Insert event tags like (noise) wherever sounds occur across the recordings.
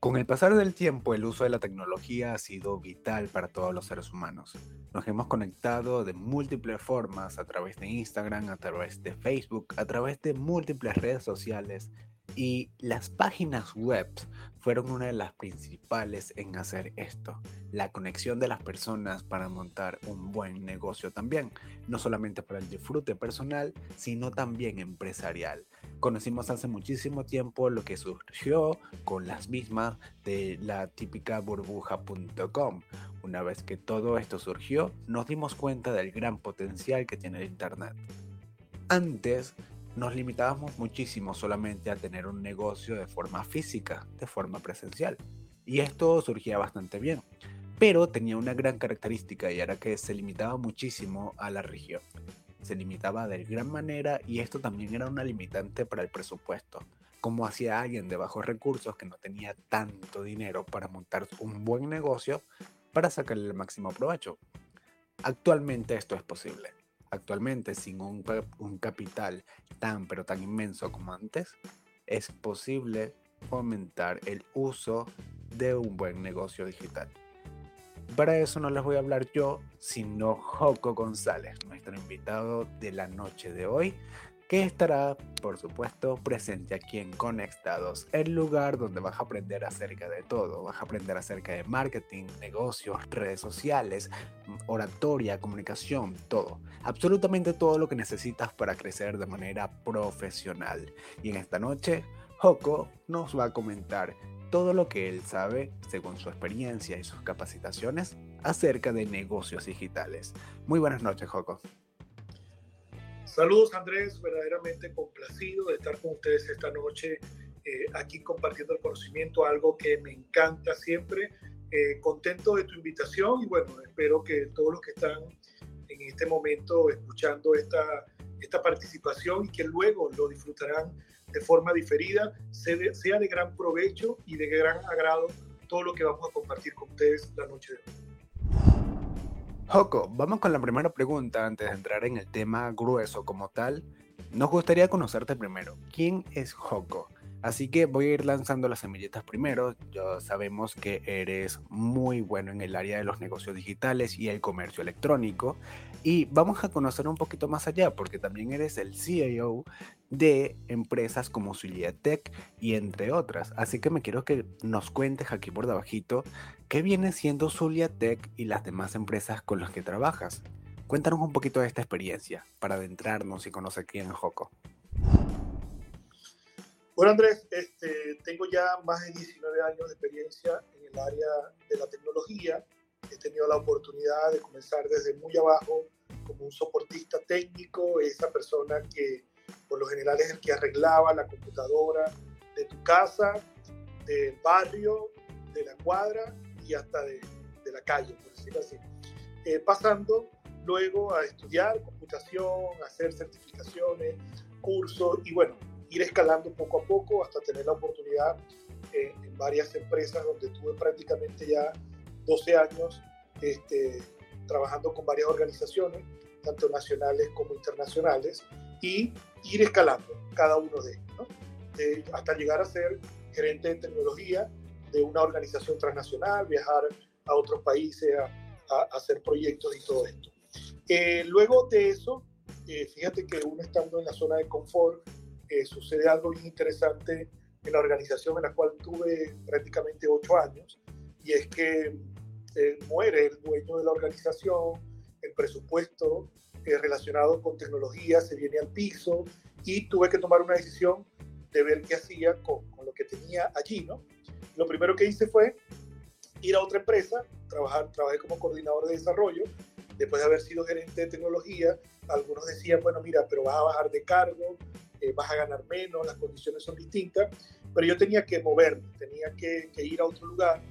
Con el pasar del tiempo, el uso de la tecnología ha sido vital para todos los seres humanos. Nos hemos conectado de múltiples formas a través de Instagram, a través de Facebook, a través de múltiples redes sociales y las páginas web fueron una de las principales en hacer esto. La conexión de las personas para montar un buen negocio también, no solamente para el disfrute personal, sino también empresarial. Conocimos hace muchísimo tiempo lo que surgió con las mismas de la típica burbuja.com. Una vez que todo esto surgió, nos dimos cuenta del gran potencial que tiene el Internet. Antes nos limitábamos muchísimo solamente a tener un negocio de forma física, de forma presencial. Y esto surgía bastante bien. Pero tenía una gran característica y era que se limitaba muchísimo a la región. Se limitaba de gran manera y esto también era una limitante para el presupuesto. Como hacía alguien de bajos recursos que no tenía tanto dinero para montar un buen negocio para sacarle el máximo provecho. Actualmente esto es posible actualmente sin un, capital tan pero tan inmenso como antes, es posible fomentar el uso de un buen negocio digital. Para eso no les voy a hablar yo, sino Joco González, nuestro invitado de la noche de hoy, que estará, por supuesto, presente aquí en Conectados, el lugar donde vas a aprender acerca de todo. Vas a aprender acerca de marketing, negocios, redes sociales, oratoria, comunicación, todo. Absolutamente todo lo que necesitas para crecer de manera profesional. Y en esta noche, Joko nos va a comentar todo lo que él sabe, según su experiencia y sus capacitaciones, acerca de negocios digitales. Muy buenas noches, Joko. Saludos Andrés, verdaderamente complacido de estar con ustedes esta noche eh, aquí compartiendo el conocimiento, algo que me encanta siempre. Eh, contento de tu invitación y bueno, espero que todos los que están en este momento escuchando esta, esta participación y que luego lo disfrutarán de forma diferida, sea de gran provecho y de gran agrado todo lo que vamos a compartir con ustedes la noche de hoy. Joko, vamos con la primera pregunta antes de entrar en el tema grueso como tal. Nos gustaría conocerte primero. ¿Quién es Joko? Así que voy a ir lanzando las semilletas primero. Ya sabemos que eres muy bueno en el área de los negocios digitales y el comercio electrónico. Y vamos a conocer un poquito más allá, porque también eres el CEO de empresas como Tech y entre otras. Así que me quiero que nos cuentes aquí por debajito qué viene siendo Tech y las demás empresas con las que trabajas. Cuéntanos un poquito de esta experiencia para adentrarnos y conocer quién es Joco. Bueno, Andrés, este, tengo ya más de 19 años de experiencia en el área de la tecnología. He tenido la oportunidad de comenzar desde muy abajo como un soportista técnico, esa persona que por lo general es el que arreglaba la computadora de tu casa, del barrio, de la cuadra y hasta de, de la calle, por decirlo así. Eh, pasando luego a estudiar computación, hacer certificaciones, cursos y bueno, ir escalando poco a poco hasta tener la oportunidad eh, en varias empresas donde tuve prácticamente ya 12 años este, trabajando con varias organizaciones, tanto nacionales como internacionales, y ir escalando cada uno de ellos, hasta llegar a ser gerente de tecnología de una organización transnacional, viajar a otros países a, hacer proyectos y todo esto. Eh, luego de eso, eh, fíjate que uno estando en la zona de confort, eh, sucede algo bien interesante en la organización en la cual tuve prácticamente ocho años, y es que muere el dueño de la organización, el presupuesto relacionado con tecnología se viene al piso, y tuve que tomar una decisión de ver qué hacía con, con, lo que tenía allí, ¿no? Lo primero que hice fue ir a otra empresa, trabajar, trabajé como coordinador de desarrollo, después de haber sido gerente de tecnología, algunos decían, bueno, mira, pero vas a bajar de cargo, eh, vas a ganar menos, las condiciones son distintas, pero yo tenía que moverme, tenía que, que ir a otro lugar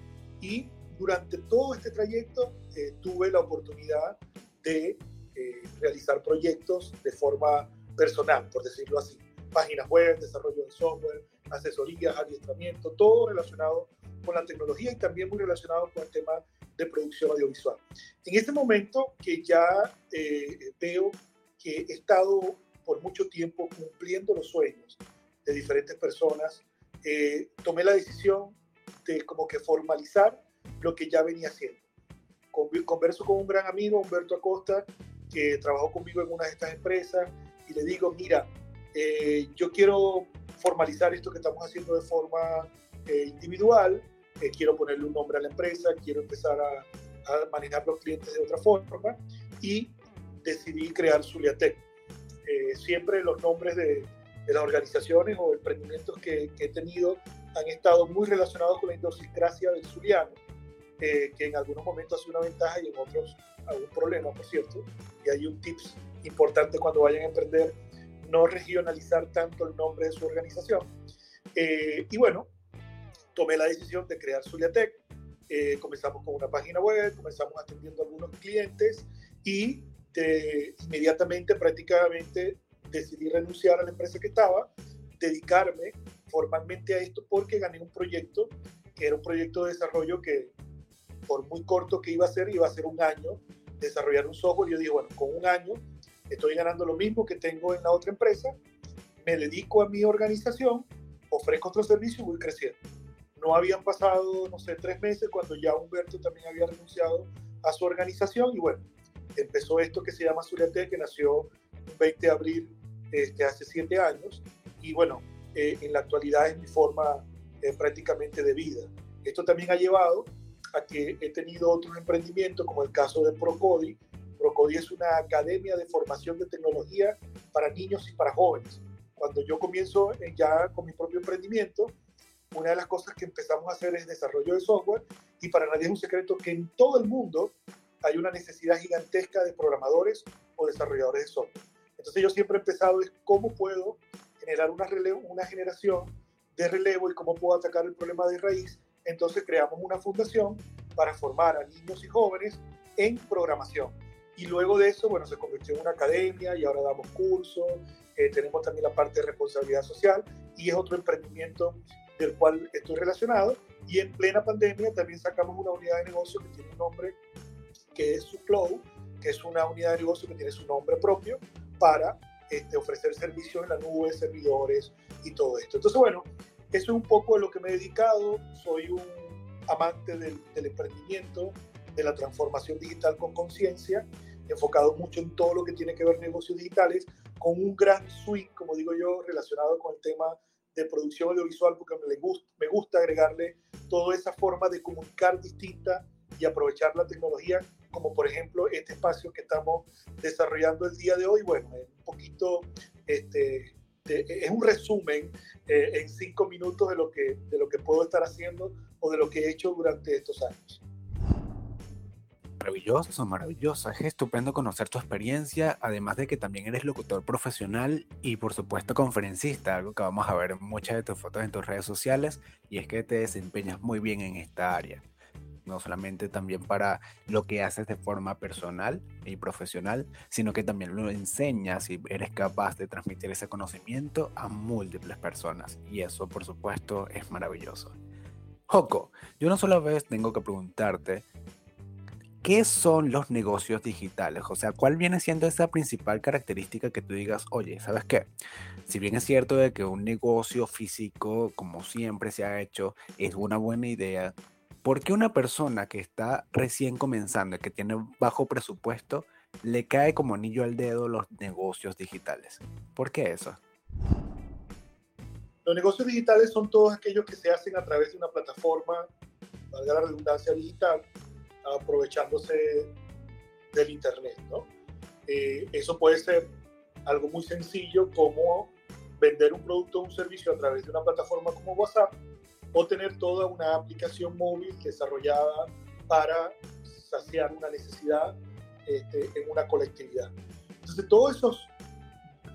y durante todo este trayecto eh, tuve la oportunidad de eh, realizar proyectos de forma personal, por decirlo así. Páginas web, desarrollo de software, asesorías, adiestramiento, todo relacionado con la tecnología y también muy relacionado con el tema de producción audiovisual. En este momento que ya eh, veo que he estado por mucho tiempo cumpliendo los sueños de diferentes personas, eh, tomé la decisión este, como que formalizar lo que ya venía haciendo. Converso con un gran amigo, Humberto Acosta, que trabajó conmigo en una de estas empresas, y le digo, mira, eh, yo quiero formalizar esto que estamos haciendo de forma eh, individual, eh, quiero ponerle un nombre a la empresa, quiero empezar a, a manejar los clientes de otra forma, y decidí crear Zuliatec. Siempre los nombres de, de las organizaciones o emprendimientos que, que, he tenido han estado muy relacionados con la idiosincrasia del zuliano, eh, que en algunos momentos hace una ventaja y en otros algún problema, por cierto. Y hay un tips importante cuando vayan a emprender, no regionalizar tanto el nombre de su organización. Eh, y bueno, tomé la decisión de crear Zuliatec. Eh, comenzamos con una página web, comenzamos atendiendo a algunos clientes y de, inmediatamente, prácticamente, decidí renunciar a la empresa que estaba, dedicarme formalmente a esto porque gané un proyecto que era un proyecto de desarrollo que por muy corto que iba a ser, iba a ser un año desarrollar un software. Yo dije, bueno, con un año estoy ganando lo mismo que tengo en la otra empresa, me dedico a mi organización, ofrezco otro servicio y voy creciendo. No habían pasado, no sé, tres meses cuando ya Humberto también había renunciado a su organización y bueno, empezó esto que se llama Zuliate, que nació el 20 de abril este, hace siete años y bueno, eh, en la actualidad es mi forma eh, prácticamente de vida. Esto también ha llevado a que he tenido otros emprendimientos, como el caso de Procodi. Procodi es una academia de formación de tecnología para niños y para jóvenes. Cuando yo comienzo eh, ya con mi propio emprendimiento, una de las cosas que empezamos a hacer es desarrollo de software y para nadie es un secreto que en todo el mundo hay una necesidad gigantesca de programadores o desarrolladores de software. Entonces yo siempre he empezado es cómo puedo generar una, relevo, una generación de relevo y cómo puedo atacar el problema de raíz entonces creamos una fundación para formar a niños y jóvenes en programación. Y luego de eso, bueno, se convirtió en una academia y ahora damos cursos, eh, tenemos también la parte de responsabilidad social y es otro emprendimiento del cual estoy relacionado. Y en plena pandemia también sacamos una unidad de negocio que tiene un nombre que es Flow, que es una unidad de negocio que tiene su nombre propio para este, ofrecer servicios en la nube, servidores y todo esto. Entonces, bueno, eso es un poco de lo que me he dedicado. Soy un amante del, emprendimiento, de la transformación digital con conciencia, enfocado mucho en todo lo que tiene que ver negocios digitales, con un gran suite, como digo yo, relacionado con el tema de producción audiovisual, porque me, me gusta agregarle toda esa forma de comunicar distinta y aprovechar la tecnología, como por ejemplo este espacio que estamos desarrollando el día de hoy. Bueno, un poquito este, es un resumen eh, en cinco minutos de lo, que, de lo que puedo estar haciendo o de lo que he hecho durante estos años. Maravilloso, maravilloso. Es estupendo conocer tu experiencia, además de que también eres locutor profesional y por supuesto conferencista, algo que vamos a ver en muchas de tus fotos en tus redes sociales, y es que te desempeñas muy bien en esta área no solamente también para lo que haces de forma personal y profesional, sino que también lo enseñas y eres capaz de transmitir ese conocimiento a múltiples personas. Y eso, por supuesto, es maravilloso. Joko, yo no solo vez tengo que preguntarte, ¿qué son los negocios digitales? O sea, ¿cuál viene siendo esa principal característica que tú digas, oye, ¿sabes qué? Si bien es cierto de que un negocio físico, como siempre se ha hecho, es una buena idea, ¿Por qué una persona que está recién comenzando, que tiene bajo presupuesto, le cae como anillo al dedo los negocios digitales? ¿Por qué eso? Los negocios digitales son todos aquellos que se hacen a través de una plataforma, valga la redundancia digital, aprovechándose del Internet. Eh, eso puede ser algo muy sencillo como vender un producto o un servicio a través de una plataforma como WhatsApp o tener toda una aplicación móvil desarrollada para saciar una necesidad este, en una colectividad. Entonces, todos esos,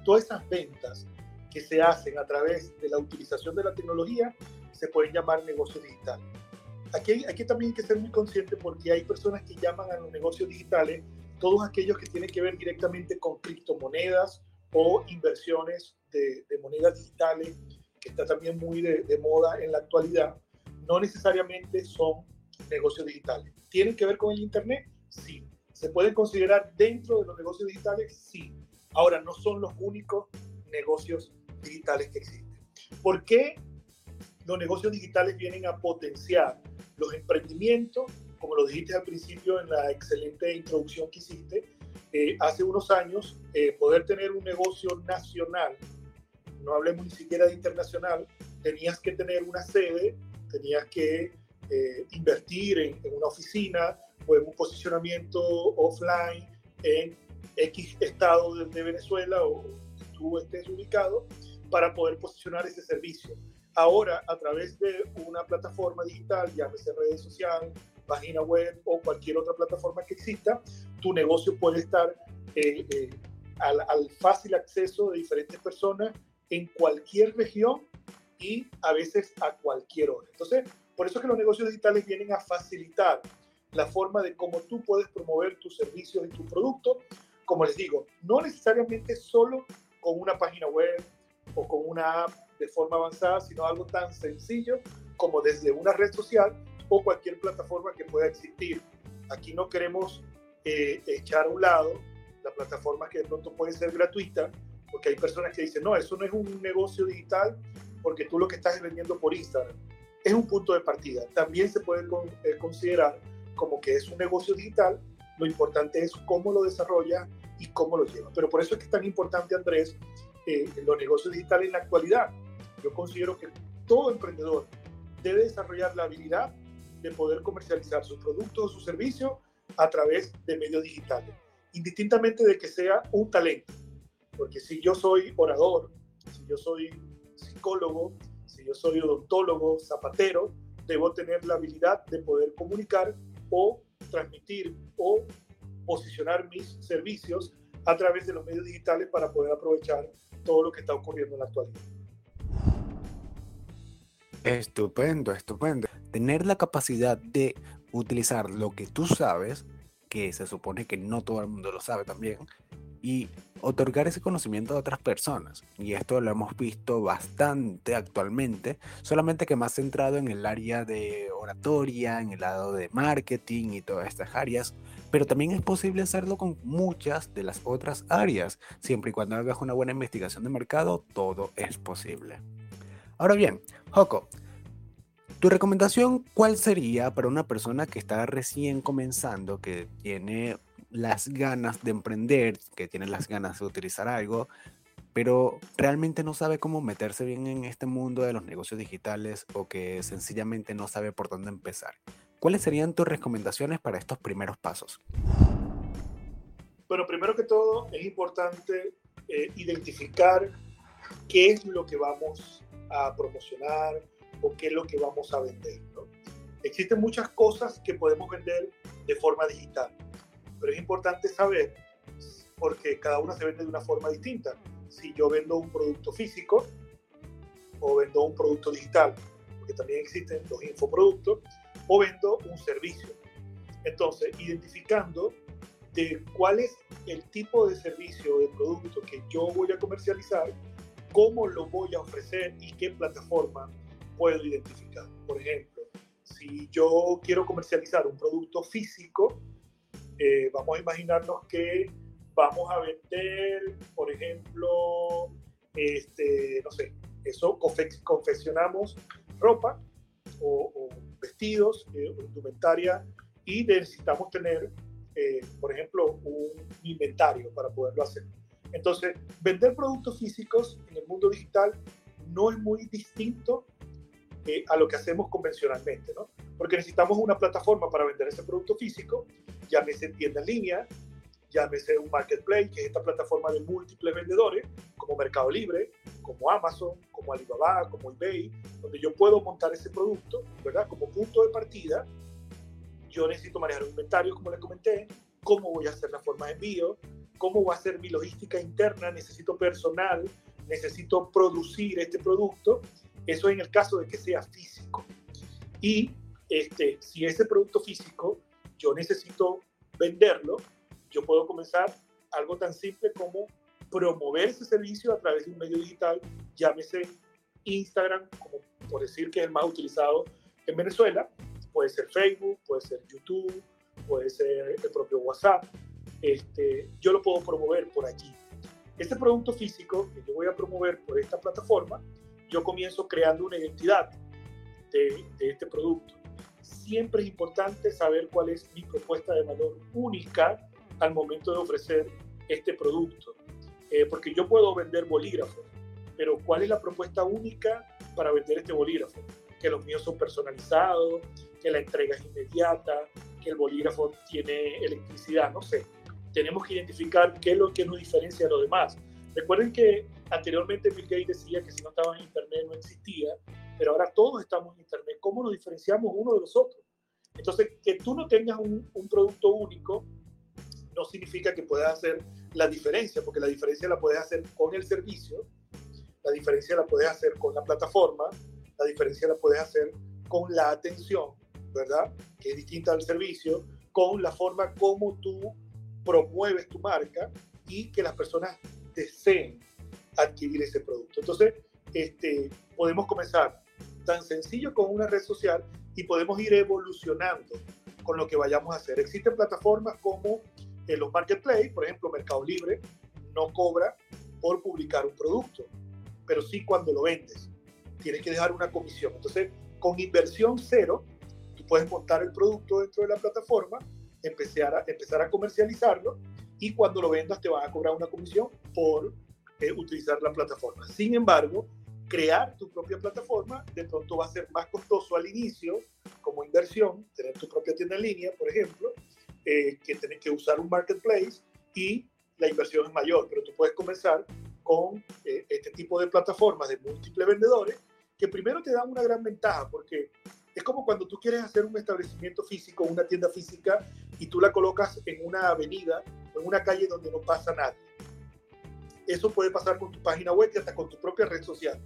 todas esas ventas que se hacen a través de la utilización de la tecnología se pueden llamar negocios digitales. Aquí, aquí también hay que ser muy consciente porque hay personas que llaman a los negocios digitales todos aquellos que tienen que ver directamente con criptomonedas o inversiones de, de monedas digitales que está también muy de, moda en la actualidad, no necesariamente son negocios digitales. ¿Tienen que ver con el Internet? Sí. ¿Se pueden considerar dentro de los negocios digitales? Sí. Ahora, no son los únicos negocios digitales que existen. ¿Por qué los negocios digitales vienen a potenciar los emprendimientos, como lo dijiste al principio en la excelente introducción que hiciste, eh, hace unos años, eh, poder tener un negocio nacional, no hablemos ni siquiera de internacional, tenías que tener una sede, tenías que eh, invertir en, en, una oficina o en un posicionamiento offline en X estado de, de Venezuela o tú estés ubicado para poder posicionar ese servicio. Ahora, a través de una plataforma digital, llámese redes sociales, página web o cualquier otra plataforma que exista, tu negocio puede estar eh, eh, al, al, fácil acceso de diferentes personas en cualquier región y a veces a cualquier hora. Entonces, por eso es que los negocios digitales vienen a facilitar la forma de cómo tú puedes promover tus servicios y tu producto. Como les digo, no necesariamente solo con una página web o con una app de forma avanzada, sino algo tan sencillo como desde una red social o cualquier plataforma que pueda existir. Aquí no queremos eh, echar a un lado la plataforma que de pronto puede ser gratuita, porque hay personas que dicen, no, eso no es un negocio digital porque tú lo que estás vendiendo por Instagram. Es un punto de partida. También se puede eh, considerar como que es un negocio digital. Lo importante es cómo lo desarrolla y cómo lo lleva. Pero por eso es que es tan importante, Andrés, eh, los negocios digitales en la actualidad. Yo considero que todo emprendedor debe desarrollar la habilidad de poder comercializar sus productos o sus servicios a través de medios digitales, indistintamente de que sea un talento. Porque si yo soy orador, si yo soy psicólogo, si yo soy odontólogo, zapatero, debo tener la habilidad de poder comunicar o transmitir o posicionar mis servicios a través de los medios digitales para poder aprovechar todo lo que está ocurriendo en la actualidad. Estupendo, estupendo. Tener la capacidad de utilizar lo que tú sabes, que se supone que no todo el mundo lo sabe también, y otorgar ese conocimiento a otras personas. Y esto lo hemos visto bastante actualmente, solamente que más centrado en el área de oratoria, en el lado de marketing y todas estas áreas, pero también es posible hacerlo con muchas de las otras áreas. Siempre y cuando hagas una buena investigación de mercado, todo es posible. Ahora bien, Joko, ¿tu recomendación cuál sería para una persona que está recién comenzando, que tiene las ganas de emprender, que tiene las ganas de utilizar algo, pero realmente no sabe cómo meterse bien en este mundo de los negocios digitales o que sencillamente no sabe por dónde empezar? ¿Cuáles serían tus recomendaciones para estos primeros pasos? Bueno, primero que todo es importante eh, identificar qué es lo que vamos a promocionar o qué es lo que vamos a vender. ¿no? Existen muchas cosas que podemos vender de forma digital, pero es importante saber porque cada una se vende de una forma distinta. Si yo vendo un producto físico o vendo un producto digital, porque también existen los infoproductos, o vendo un servicio. Entonces, identificando de cuál es el tipo de servicio o de producto que yo voy a comercializar, cómo lo voy a ofrecer y qué plataforma puedo identificar. Por ejemplo, si yo quiero comercializar un producto físico, eh, vamos a imaginarnos que vamos a vender, por ejemplo, este, no sé, eso confeccionamos ropa o, o vestidos, eh, indumentaria y necesitamos tener, eh, por ejemplo, un inventario para poderlo hacer. Entonces, vender productos físicos en el mundo digital no es muy distinto eh, a lo que hacemos convencionalmente, ¿no? Porque necesitamos una plataforma para vender ese producto físico, llámese tienda en línea, llámese un marketplace, que es esta plataforma de múltiples vendedores, como Mercado Libre, como Amazon, como Alibaba, como eBay, donde yo puedo montar ese producto, ¿verdad? Como punto de partida. Yo necesito manejar un inventario, como les comenté, cómo voy a hacer la forma de envío, cómo va a ser mi logística interna, necesito personal, necesito producir este producto. Eso en el caso de que sea físico. Y este, si ese producto físico yo necesito venderlo, yo puedo comenzar algo tan simple como promover ese servicio a través de un medio digital, llámese Instagram, como por decir que es el más utilizado en Venezuela, puede ser Facebook, puede ser YouTube, puede ser el propio WhatsApp. Este, yo lo puedo promover por allí. Este producto físico que yo voy a promover por esta plataforma, yo comienzo creando una identidad. de, de este producto. Siempre es importante saber cuál es mi propuesta de valor única al momento de ofrecer este producto. Eh, porque yo puedo vender bolígrafos, pero ¿cuál es la propuesta única para vender este bolígrafo? Que los míos son personalizados, que la entrega es inmediata, que el bolígrafo tiene electricidad, no sé. Tenemos que identificar qué es lo que nos diferencia de los demás. Recuerden que anteriormente Bill Gates decía que si no estaba en Internet no existía, pero ahora todos estamos en Internet. ¿Cómo nos diferenciamos uno de los otros? Entonces, que tú no tengas un, un producto único no significa que puedas hacer la diferencia, porque la diferencia la puedes hacer con el servicio, la diferencia la puedes hacer con la plataforma, la diferencia la puedes hacer con la atención, ¿verdad? Que es distinta al servicio, con la forma como tú promueves tu marca y que las personas deseen adquirir ese producto. Entonces, este, podemos comenzar tan sencillo con una red social y podemos ir evolucionando con lo que vayamos a hacer. Existen plataformas como en los marketplaces, por ejemplo, Mercado Libre no cobra por publicar un producto, pero sí cuando lo vendes. Tienes que dejar una comisión. Entonces, con inversión cero, tú puedes montar el producto dentro de la plataforma, empezar a, empezar a comercializarlo y cuando lo vendas te van a cobrar una comisión por eh, utilizar la plataforma. Sin embargo, crear tu propia plataforma de pronto va a ser más costoso al inicio como inversión, tener tu propia tienda en línea, por ejemplo, eh, que tenés que usar un marketplace y la inversión es mayor, pero tú puedes comenzar con eh, este tipo de plataformas de múltiples vendedores que primero te dan una gran ventaja porque es como cuando tú quieres hacer un establecimiento físico, una tienda física y tú la colocas en una avenida en una calle donde no pasa nadie. Eso puede pasar con tu página web y hasta con tu propia red social.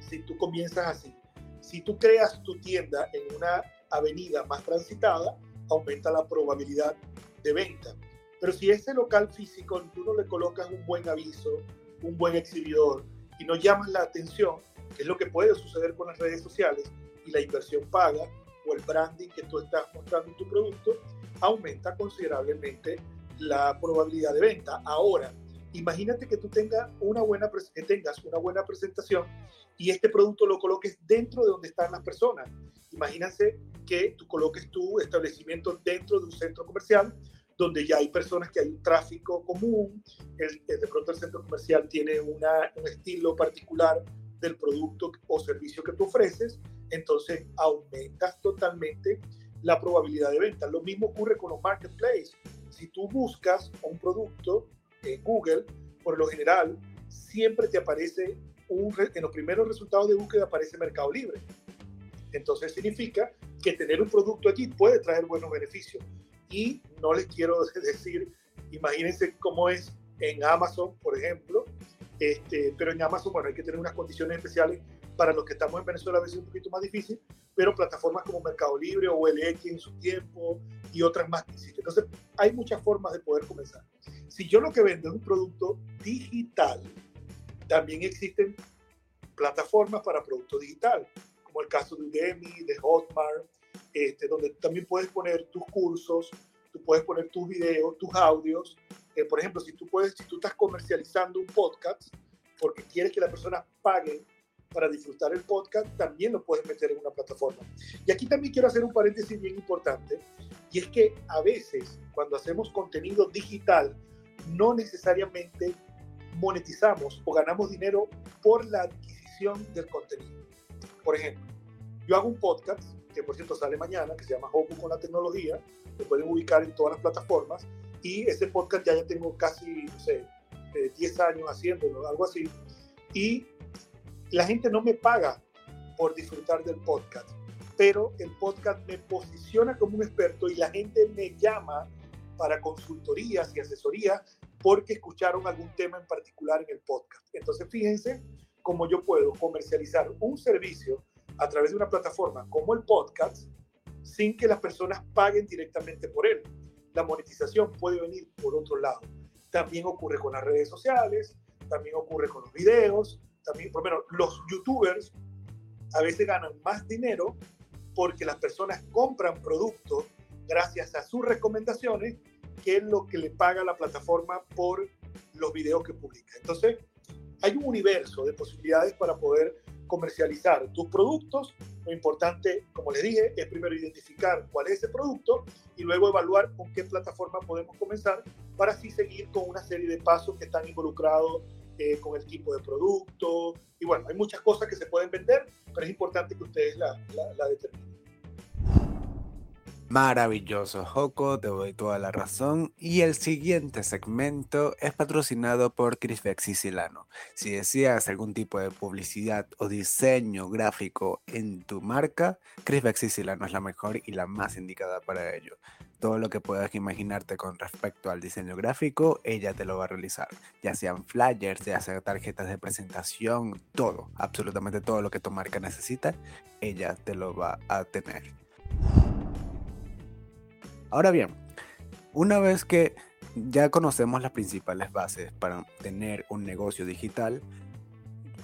Si tú comienzas así. Si tú creas tu tienda en una avenida más transitada, aumenta la probabilidad de venta. Pero si ese local físico tú no le colocas un buen aviso, un buen exhibidor y no llamas la atención, que es lo que puede suceder con las redes sociales y la inversión paga o el branding que tú estás mostrando en tu producto, aumenta considerablemente la probabilidad de venta. Ahora, imagínate que tú tengas una buena, que tengas una buena presentación y este producto lo coloques dentro de donde están las personas. Imagínate que tú coloques tu establecimiento dentro de un centro comercial donde ya hay personas que hay un tráfico común, el, de pronto el centro comercial tiene una, un estilo particular del producto o servicio que tú ofreces, entonces aumentas totalmente la probabilidad de venta. Lo mismo ocurre con los marketplaces. Si tú buscas un producto Google, por lo general, siempre te aparece en los primeros resultados de búsqueda aparece Mercado Libre. Entonces significa que tener un producto allí puede traer buenos beneficios. Y no les quiero (laughs) decir, imagínense cómo es en Amazon, por ejemplo, este, pero en Amazon, bueno, hay que tener unas condiciones especiales para los que estamos en Venezuela a veces es un poquito más difícil, pero plataformas como Mercado Libre o LX en su tiempo y otras más que existen. Entonces, hay muchas formas de poder comenzar. Si yo lo que vendo es un producto digital, también existen plataformas para producto digital como el caso de Udemy, de Hotmart, este, donde también puedes poner tus cursos, tú puedes poner tus videos, tus audios. Eh, por ejemplo, si tú, puedes, si tú estás comercializando un podcast porque quieres que la persona pague para disfrutar el podcast, también lo puedes meter en una plataforma. Y aquí también quiero hacer un paréntesis bien importante, y es que a veces cuando hacemos contenido digital, no necesariamente monetizamos o ganamos dinero por la adquisición del contenido. Por ejemplo, yo hago un podcast, que por cierto sale mañana, que se llama Hoku con la tecnología, lo pueden ubicar en todas las plataformas, y ese podcast ya ya tengo casi, no sé, 10 eh, años haciéndolo, algo así, y la gente no me paga por disfrutar del podcast, pero el podcast me posiciona como un experto y la gente me llama para consultorías y asesorías porque escucharon algún tema en particular en el podcast. Entonces, fíjense cómo yo puedo comercializar un servicio a través de una plataforma como el podcast sin que las personas paguen directamente por él. La monetización puede venir por otro lado. También ocurre con las redes sociales, también ocurre con los videos, también, por lo menos, los youtubers a veces ganan más dinero porque las personas compran productos gracias a sus recomendaciones que es lo que le paga la plataforma por los videos que publica. Entonces, hay un universo de posibilidades para poder comercializar tus productos, lo importante, como les dije, es primero identificar cuál es ese producto y luego evaluar con qué plataforma podemos comenzar para así seguir con una serie de pasos que están involucrados eh, con el tipo de producto. Y bueno, hay muchas cosas que se pueden vender, pero es importante que ustedes la, la, la determinen. Maravilloso, Joko, te doy toda la razón. Y el siguiente segmento es patrocinado por Crispex y Silano. Si deseas algún tipo de publicidad o diseño gráfico en tu marca, Crispex y Silano es la mejor y la más indicada para ello. Todo lo que puedas imaginarte con respecto al diseño gráfico, ella te lo va a realizar. Ya sean flyers, ya sean tarjetas de presentación, todo, absolutamente todo lo que tu marca necesita, ella te lo va a tener. Ahora bien, una vez que ya conocemos las principales bases para tener un negocio digital,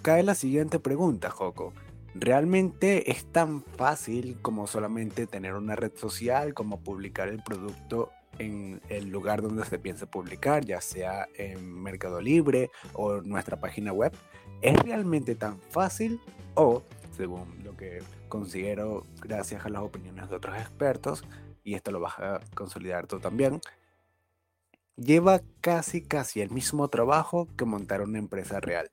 cae la siguiente pregunta, Joko. ¿Realmente es tan fácil como solamente tener una red social, como publicar el producto en el lugar donde se piensa publicar, ya sea en Mercado Libre o nuestra página web? ¿Es realmente tan fácil o, según lo que considero gracias a las opiniones de otros expertos, y esto lo vas a consolidar tú también, lleva casi casi el mismo trabajo que montar una empresa real,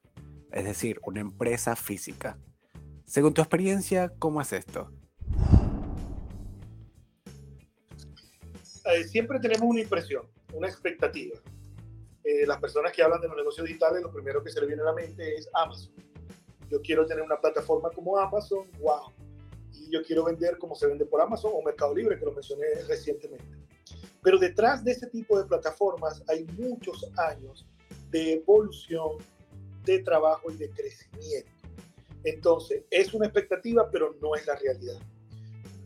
es decir, una empresa física. Según tu experiencia, ¿cómo es esto? Eh, siempre tenemos una impresión, una expectativa. Eh, las personas que hablan de los negocios digitales, lo primero que se le viene a la mente es Amazon. Yo quiero tener una plataforma como Amazon, wow, yo quiero vender como se vende por Amazon o Mercado Libre, que lo mencioné recientemente. Pero detrás de ese tipo de plataformas hay muchos años de evolución, de trabajo y de crecimiento. Entonces, es una expectativa, pero no es la realidad.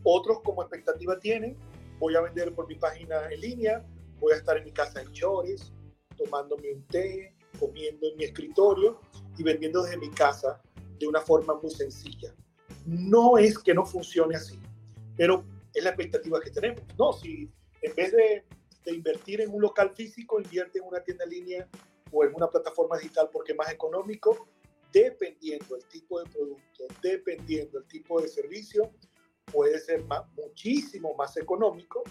Otros como expectativa tienen, voy a vender por mi página en línea, voy a estar en mi casa en chores, tomándome un té, comiendo en mi escritorio y vendiendo desde mi casa de una forma muy sencilla. No es que no funcione así, pero es la expectativa que tenemos. No, si en vez de, invertir en un local físico, invierte en una tienda en línea o en una plataforma digital porque es más económico, dependiendo del tipo de producto, dependiendo del tipo de servicio, puede ser muchísimo más económico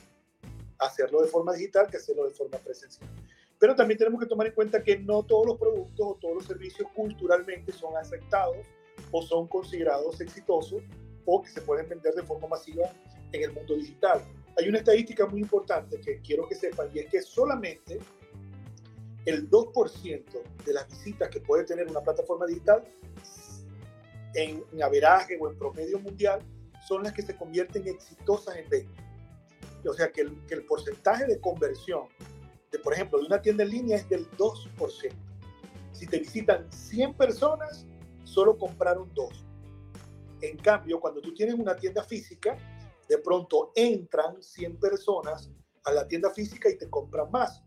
hacerlo de forma digital que hacerlo de forma presencial. Pero también tenemos que tomar en cuenta que no todos los productos o todos los servicios culturalmente son aceptados o son considerados exitosos o que se pueden vender de forma masiva en el mundo digital. Hay una estadística muy importante que quiero que sepan y es que solamente el 2% de las visitas que puede tener una plataforma digital en, en averaje o en promedio mundial son las que se convierten exitosas en venta. O sea que el, que el porcentaje de conversión de, por ejemplo, de una tienda en línea es del 2%. Si te visitan 100 personas, solo compraron dos. En cambio, cuando tú tienes una tienda física, de pronto entran 100 personas a la tienda física y te compran más.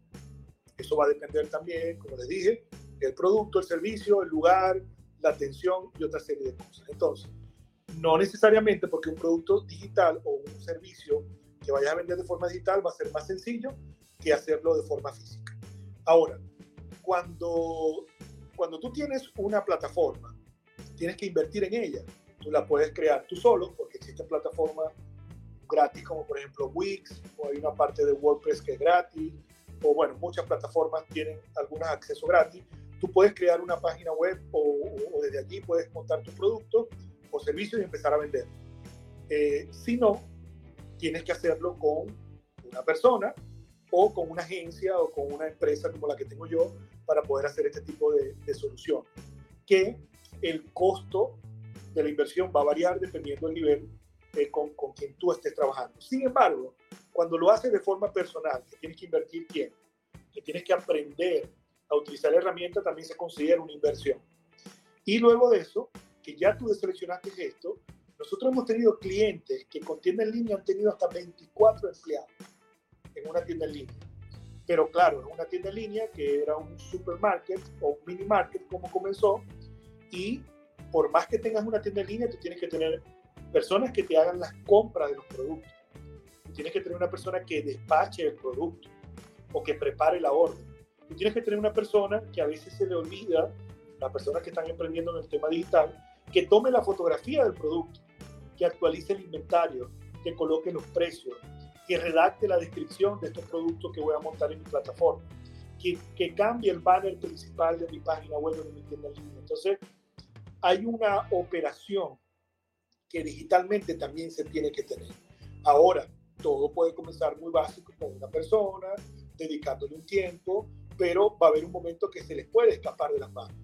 Eso va a depender también, como les dije, del producto, el servicio, el lugar, la atención y otra serie de cosas. Entonces, no necesariamente porque un producto digital o un servicio que vayas a vender de forma digital va a ser más sencillo que hacerlo de forma física. Ahora, cuando, cuando tú tienes una plataforma tienes que invertir en ella. Tú la puedes crear tú solo, porque existen plataformas gratis como por ejemplo Wix, o hay una parte de WordPress que es gratis, o bueno, muchas plataformas tienen algunos accesos gratis. Tú puedes crear una página web o, desde allí puedes montar tu producto o servicio y empezar a vender. Eh, si no, tienes que hacerlo con una persona o con una agencia o con una empresa como la que tengo yo para poder hacer este tipo de, de solución. Que el costo de la inversión va a variar dependiendo del nivel eh, con, con, quien tú estés trabajando. Sin embargo, cuando lo haces de forma personal, que tienes que invertir tiempo, que tienes que aprender a utilizar la herramienta, también se considera una inversión. Y luego de eso, que ya tú deseleccionaste esto, nosotros hemos tenido clientes que con tienda en línea han tenido hasta 24 empleados en una tienda en línea. Pero claro, en una tienda en línea que era un supermarket o un mini market como comenzó, y por más que tengas una tienda en línea, tú tienes que tener personas que te hagan las compras de los productos. Tú tienes que tener una persona que despache el producto o que prepare la orden. Tú tienes que tener una persona que a veces se le olvida, las personas que están emprendiendo en el tema digital, que tome la fotografía del producto, que actualice el inventario, que coloque los precios, que redacte la descripción de estos productos que voy a montar en mi plataforma, que, que cambie el banner principal de mi página web o de mi tienda en línea. Entonces, hay una operación que digitalmente también se tiene que tener. Ahora, todo puede comenzar muy básico con una persona, dedicándole un tiempo, pero va a haber un momento que se les puede escapar de las manos.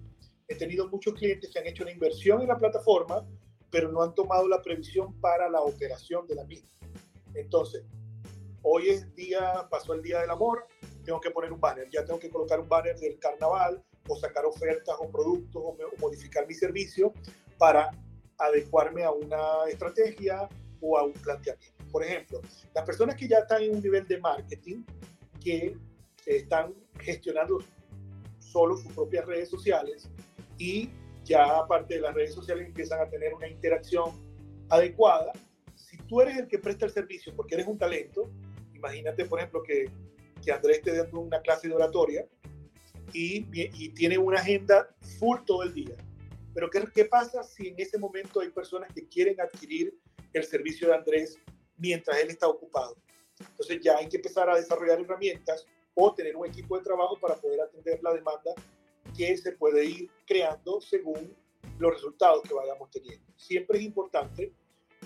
He tenido muchos clientes que han hecho una inversión en la plataforma, pero no han tomado la previsión para la operación de la misma. Entonces, hoy es día, pasó el día del amor, tengo que poner un banner, ya tengo que colocar un banner del carnaval o sacar ofertas o productos o, modificar mi servicio para adecuarme a una estrategia o a un planteamiento. Por ejemplo, las personas que ya están en un nivel de marketing, que están gestionando solo sus propias redes sociales y ya aparte de las redes sociales empiezan a tener una interacción adecuada. Si tú eres el que presta el servicio porque eres un talento, imagínate por ejemplo que, que Andrés esté dando una clase de oratoria y, y tiene una agenda full todo el día. Pero ¿qué, ¿qué pasa si en ese momento hay personas que quieren adquirir el servicio de Andrés mientras él está ocupado? Entonces ya hay que empezar a desarrollar herramientas o tener un equipo de trabajo para poder atender la demanda que se puede ir creando según los resultados que vayamos teniendo. Siempre es importante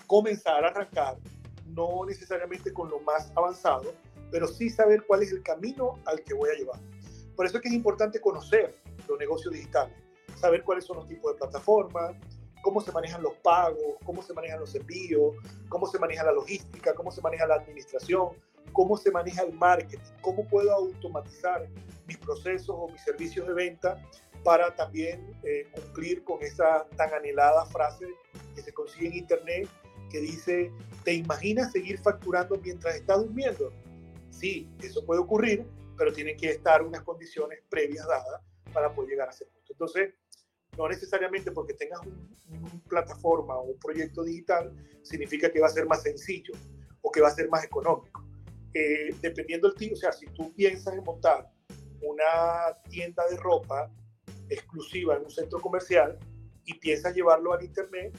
comenzar a arrancar, no necesariamente con lo más avanzado, pero sí saber cuál es el camino al que voy a llevar. Por eso es que es importante conocer los negocios digitales, saber cuáles son los tipos de plataformas, cómo se manejan los pagos, cómo se manejan los envíos, cómo se maneja la logística, cómo se maneja la administración, cómo se maneja el marketing, cómo puedo automatizar mis procesos o mis servicios de venta para también eh, cumplir con esa tan anhelada frase que se consigue en internet que dice, ¿te imaginas seguir facturando mientras estás durmiendo? Sí, eso puede ocurrir, pero tienen que estar unas condiciones previas dadas para poder llegar a ese punto. Entonces, no necesariamente porque tengas una plataforma o un proyecto digital, significa que va a ser más sencillo o que va a ser más económico. Eh, dependiendo del tipo, o sea, si tú piensas en montar una tienda de ropa exclusiva en un centro comercial y piensas llevarlo al internet,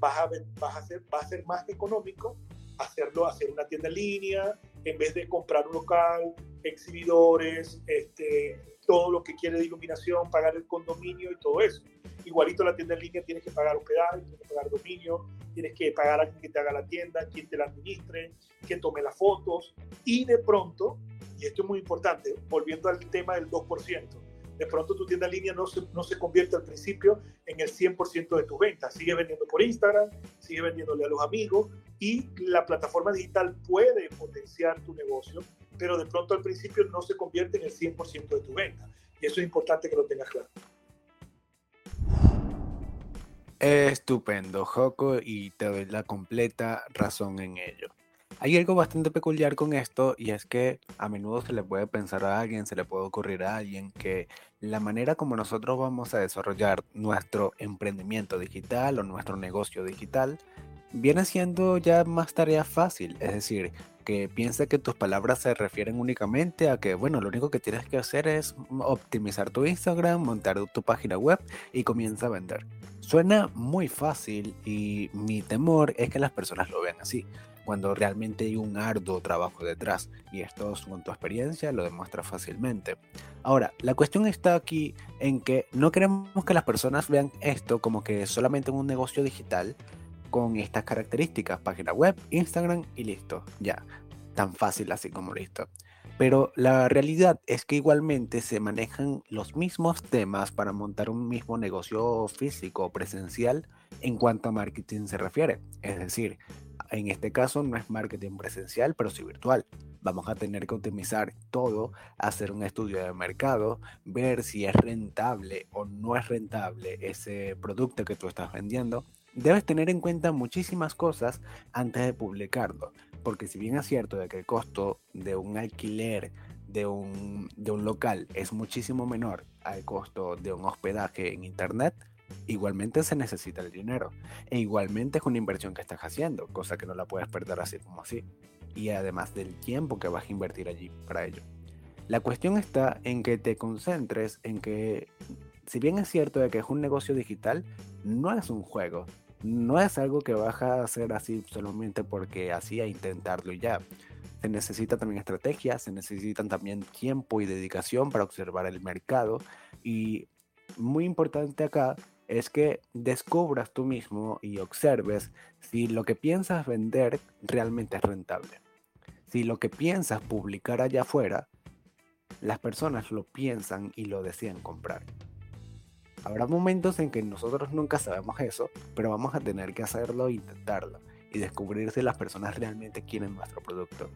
a, va a ser más económico hacerlo, hacer una tienda en línea, en vez de comprar un local, exhibidores, este, todo lo que quiere de iluminación, pagar el condominio y todo eso. Igualito la tienda en línea tienes que pagar hospedaje, tienes que pagar dominio, tienes que pagar a quien que te haga la tienda, quien te la administre, quien tome las fotos y de pronto, y esto es muy importante, volviendo al tema del 2%, de pronto tu tienda en línea no se, no se convierte al principio en el 100% de tus ventas. Sigue vendiendo por Instagram, sigue vendiéndole a los amigos y la plataforma digital puede potenciar tu negocio, pero de pronto al principio no se convierte en el 100% de tu venta. Y eso es importante que lo tengas claro. Estupendo, Joko, y te doy la completa razón en ello. Hay algo bastante peculiar con esto y es que a menudo se le puede pensar a alguien, se le puede ocurrir a alguien que la manera como nosotros vamos a desarrollar nuestro emprendimiento digital o nuestro negocio digital viene siendo ya más tarea fácil, es decir, que piensa que tus palabras se refieren únicamente a que, bueno, lo único que tienes que hacer es optimizar tu Instagram, montar tu página web y comienza a vender. Suena muy fácil y mi temor es que las personas lo vean así cuando realmente hay un arduo trabajo detrás y esto con tu experiencia lo demuestra fácilmente. Ahora, la cuestión está aquí en que no queremos que las personas vean esto como que solamente un negocio digital con estas características, página web, Instagram y listo, ya, tan fácil así como listo. Pero la realidad es que igualmente se manejan los mismos temas para montar un mismo negocio físico o presencial en cuanto a marketing se refiere. Es decir, en este caso no es marketing presencial, pero sí virtual. Vamos a tener que optimizar todo, hacer un estudio de mercado, ver si es rentable o no es rentable ese producto que tú estás vendiendo. Debes tener en cuenta muchísimas cosas antes de publicarlo, porque si bien es cierto de que el costo de un alquiler de un, de un local es muchísimo menor al costo de un hospedaje en internet, igualmente se necesita el dinero. E igualmente es una inversión que estás haciendo, cosa que no la puedes perder así como así. Y además del tiempo que vas a invertir allí para ello. La cuestión está en que te concentres en que, si bien es cierto de que es un negocio digital, no es un juego, no es algo que vas a hacer así solamente porque así a intentarlo y ya. Se necesita también estrategia, se necesitan también tiempo y dedicación para observar el mercado y muy importante acá es que descubras tú mismo y observes si lo que piensas vender realmente es rentable. Si lo que piensas publicar allá afuera, las personas lo piensan y lo deciden comprar. Habrá momentos en que nosotros nunca sabemos eso, pero vamos a tener que hacerlo e intentarlo y descubrir si las personas realmente quieren nuestro producto.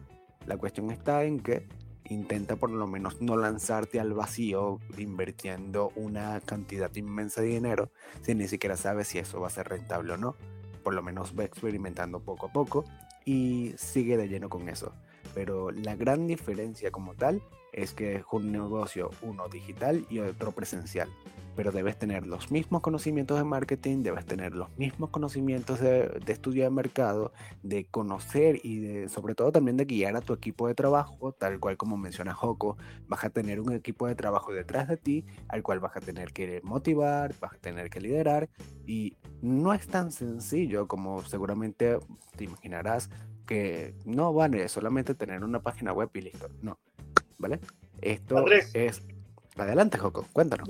La cuestión está en que intenta por lo menos no lanzarte al vacío invirtiendo una cantidad inmensa de dinero si ni siquiera sabes si eso va a ser rentable o no. Por lo menos va experimentando poco a poco y sigue de lleno con eso. Pero la gran diferencia como tal es que es un negocio uno digital y otro presencial pero debes tener los mismos conocimientos de marketing, debes tener los mismos conocimientos de, estudio de mercado, de conocer y de, sobre todo también de guiar a tu equipo de trabajo, tal cual como menciona Joko, vas a tener un equipo de trabajo detrás de ti, al cual vas a tener que motivar, vas a tener que liderar y no es tan sencillo como seguramente te imaginarás que no vale solamente tener una página web y listo, no, ¿vale? Esto es Adelante, Joco, cuéntanos.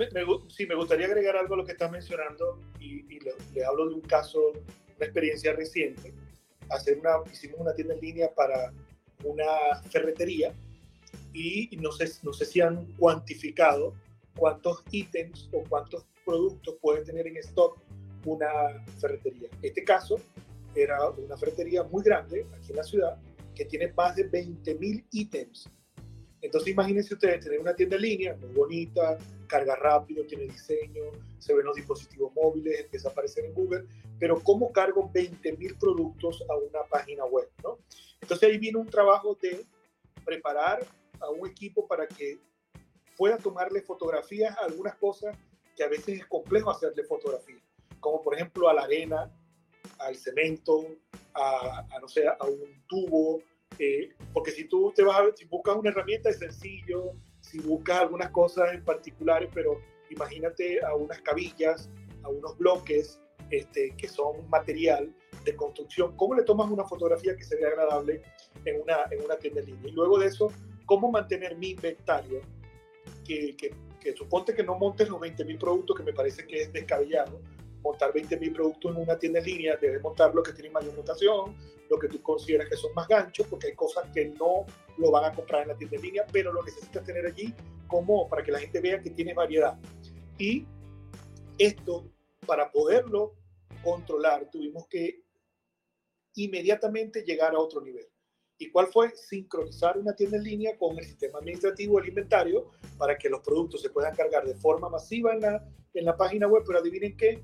sí, me gustaría agregar algo a lo que estás mencionando y, le, hablo de un caso, una experiencia reciente. Hacer una, hicimos una tienda en línea para una ferretería y no sé, no sé si han cuantificado cuántos ítems o cuántos productos puede tener en stock una ferretería. Este caso era una ferretería muy grande aquí en la ciudad que tiene más de 20.000 ítems entonces imagínense ustedes tener una tienda en línea muy bonita, carga rápido, tiene diseño, se ven los dispositivos móviles, empieza a aparecer en Google, pero ¿cómo cargo 20.000 productos a una página web? ¿no? Entonces ahí viene un trabajo de preparar a un equipo para que pueda tomarle fotografías a algunas cosas que a veces es complejo hacerle fotografías, como por ejemplo a la arena, al cemento, a, a no sé, a un tubo, eh, porque si tú te vas a, si buscas una herramienta es sencillo, si buscas algunas cosas en particulares, pero imagínate a unas cabillas, a unos bloques este, que son material de construcción, ¿cómo le tomas una fotografía que se vea agradable en una, en una tienda en línea? Y luego de eso, ¿cómo mantener mi inventario? Que, que, que suponte que no montes los 20.000 productos, que me parece que es descabellado, montar 20.000 productos en una tienda en línea, debes montar lo que tiene mayor rotación, lo que tú consideras que son más ganchos, porque hay cosas que no lo van a comprar en la tienda en línea, pero lo necesitas tener allí como para que la gente vea que tiene variedad. Y esto, para poderlo controlar, tuvimos que inmediatamente llegar a otro nivel. ¿Y cuál fue? Sincronizar una tienda en línea con el sistema administrativo del inventario para que los productos se puedan cargar de forma masiva en la, en la página web, pero adivinen qué,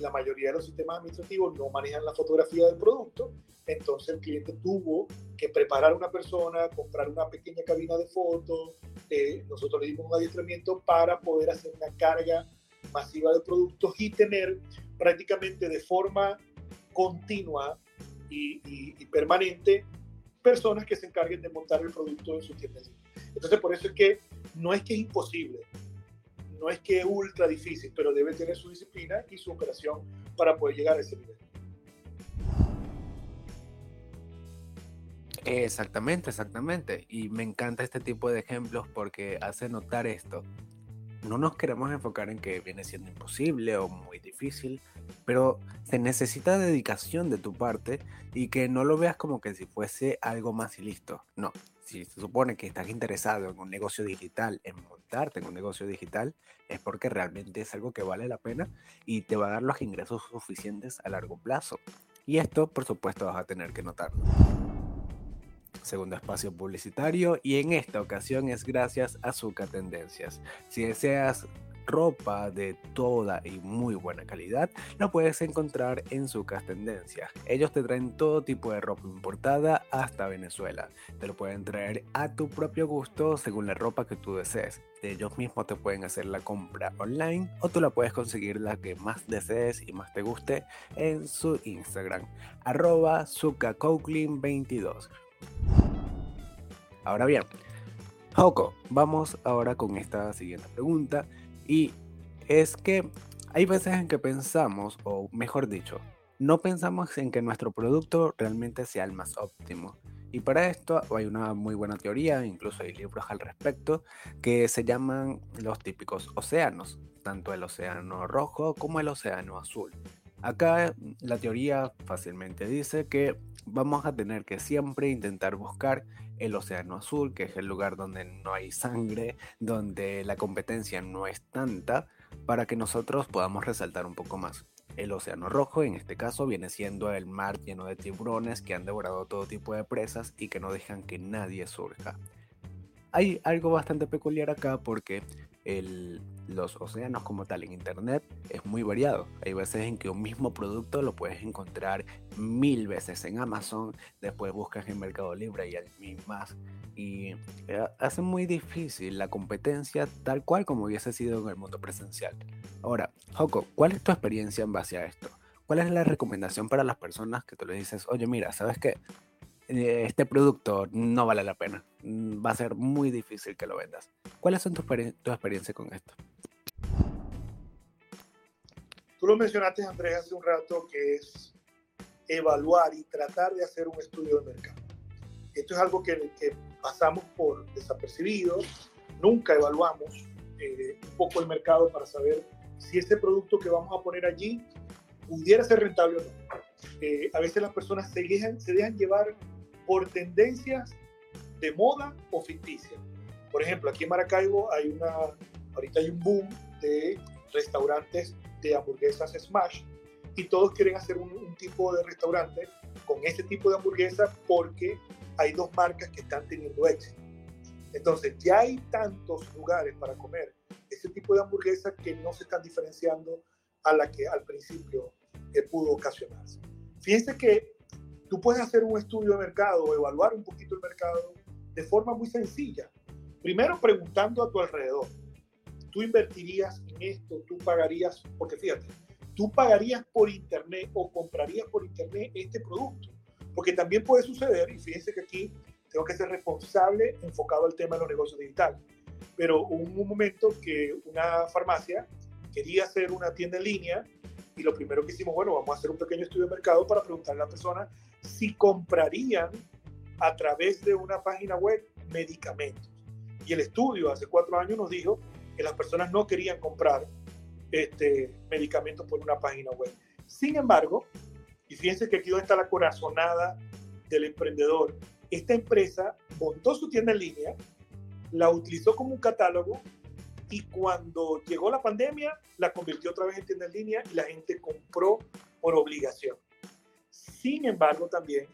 la mayoría de los sistemas administrativos no manejan la fotografía del producto, entonces el cliente tuvo que preparar una persona, comprar una pequeña cabina de fotos, eh, nosotros le dimos un adiestramiento para poder hacer una carga masiva de productos y tener prácticamente de forma continua y, permanente personas que se encarguen de montar el producto en su tienda. Entonces por eso es que no es que es imposible, no es que ultra difícil, pero debe tener su disciplina y su operación para poder llegar a ese nivel. Exactamente, exactamente. Y me encanta este tipo de ejemplos porque hace notar esto. No nos queremos enfocar en que viene siendo imposible o muy difícil, pero se necesita dedicación de tu parte y que no lo veas como que si fuese algo más y listo. No, si se supone que estás interesado en un negocio digital, en montarte en un negocio digital, es porque realmente es algo que vale la pena y te va a dar los ingresos suficientes a largo plazo. Y esto, por supuesto, vas a tener que notarlo. Segundo espacio publicitario y en esta ocasión es gracias a Zuka Tendencias. Si deseas ropa de toda y muy buena calidad, lo puedes encontrar en Sucas Tendencias. Ellos te traen todo tipo de ropa importada hasta Venezuela. Te lo pueden traer a tu propio gusto según la ropa que tú desees. Ellos mismos te pueden hacer la compra online o tú la puedes conseguir la que más desees y más te guste en su Instagram, arroba 22 Ahora bien, Joko, vamos ahora con esta siguiente pregunta y es que Hay veces en que pensamos, o mejor dicho, no pensamos en que nuestro producto realmente sea el más óptimo. Y para esto hay una muy buena teoría, incluso hay libros al respecto, que se llaman los típicos océanos, tanto el océano rojo como el océano azul. Acá la teoría fácilmente dice que vamos a tener que siempre intentar buscar el océano azul, que es el lugar donde no hay sangre, donde la competencia no es tanta, para que nosotros podamos resaltar un poco más. El océano rojo, en este caso, viene siendo el mar lleno de tiburones que han devorado todo tipo de presas y que no dejan que nadie surja. Hay algo bastante peculiar acá porque los océanos como tal en Internet es muy variado. Hay veces en que un mismo producto lo puedes encontrar mil veces en Amazon, después buscas en Mercado Libre y hay más. Y eh, hace muy difícil la competencia tal cual como hubiese sido en el mundo presencial. Ahora, Joko, ¿cuál es tu experiencia en base a esto? ¿Cuál es la recomendación para las personas que tú le dices, oye, mira, ¿sabes qué? Eh, este producto no vale la pena. Mm, va a ser muy difícil que lo vendas. ¿Cuáles son tus tu experiencias con esto? Tú lo mencionaste, Andrés, hace un rato, que es evaluar y tratar de hacer un estudio de mercado. Esto es algo que, que pasamos por desapercibido, nunca evaluamos eh, un poco el mercado para saber si ese producto que vamos a poner allí pudiera ser rentable o no. Eh, a veces las personas se dejan, se dejan llevar por tendencias de moda o ficticia. Por ejemplo, aquí en Maracaibo hay una, ahorita hay un boom de restaurantes de hamburguesas smash y todos quieren hacer un, tipo de restaurante con ese tipo de hamburguesa porque hay dos marcas que están teniendo éxito. Entonces, ya hay tantos lugares para comer ese tipo de hamburguesa que no se están diferenciando a la que al principio eh, pudo ocasionarse. Fíjense que tú puedes hacer un estudio de mercado o evaluar un poquito el mercado de forma muy sencilla. Primero preguntando a tu alrededor. ¿Tú invertirías en esto? ¿Tú pagarías? Porque fíjate, tú pagarías por internet o comprarías por internet este producto. Porque también puede suceder, y fíjense que aquí tengo que ser responsable enfocado al tema de los negocios digitales. Pero hubo un momento que una farmacia quería hacer una tienda en línea y lo primero que hicimos, bueno, vamos a hacer un pequeño estudio de mercado para preguntarle a la persona si comprarían a través de una página web medicamentos. Y el estudio hace cuatro años nos dijo que las personas no querían comprar este, medicamentos por una página web. Sin embargo, y fíjense que aquí donde está la corazonada del emprendedor, esta empresa montó su tienda en línea, la utilizó como un catálogo y cuando llegó la pandemia la convirtió otra vez en tienda en línea y la gente compró por obligación. Sin embargo, también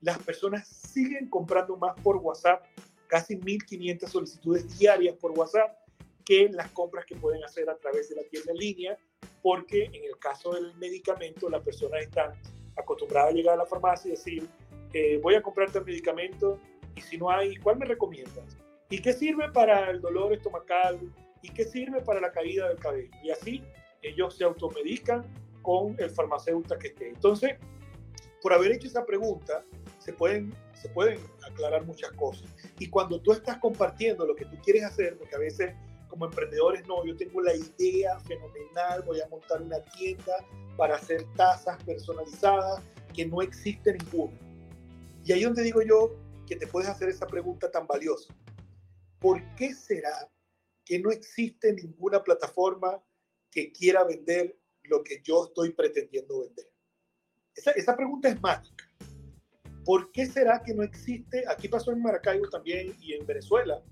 las personas siguen comprando más por WhatsApp, casi 1.500 solicitudes diarias por WhatsApp, que las compras que pueden hacer a través de la tienda en línea, porque en el caso del medicamento, las personas están acostumbradas a llegar a la farmacia y decir, eh, voy a comprarte el medicamento y si no hay, ¿cuál me recomiendas? ¿Y qué sirve para el dolor estomacal? ¿Y qué sirve para la caída del cabello? Y así ellos se automedican con el farmacéutico que esté. Entonces, por haber hecho esa pregunta, se pueden, se pueden aclarar muchas cosas. Y cuando tú estás compartiendo lo que tú quieres hacer, porque a veces como emprendedores, no, yo tengo la idea fenomenal, voy a montar una tienda para hacer tazas personalizadas que no existe ninguna. Y ahí es donde digo yo que te puedes hacer esa pregunta tan valiosa. ¿Por qué será que no existe ninguna plataforma que quiera vender lo que yo estoy pretendiendo vender? Esa, esa pregunta es mágica. ¿Por qué será que no existe? Aquí pasó en Maracaibo también y en Venezuela,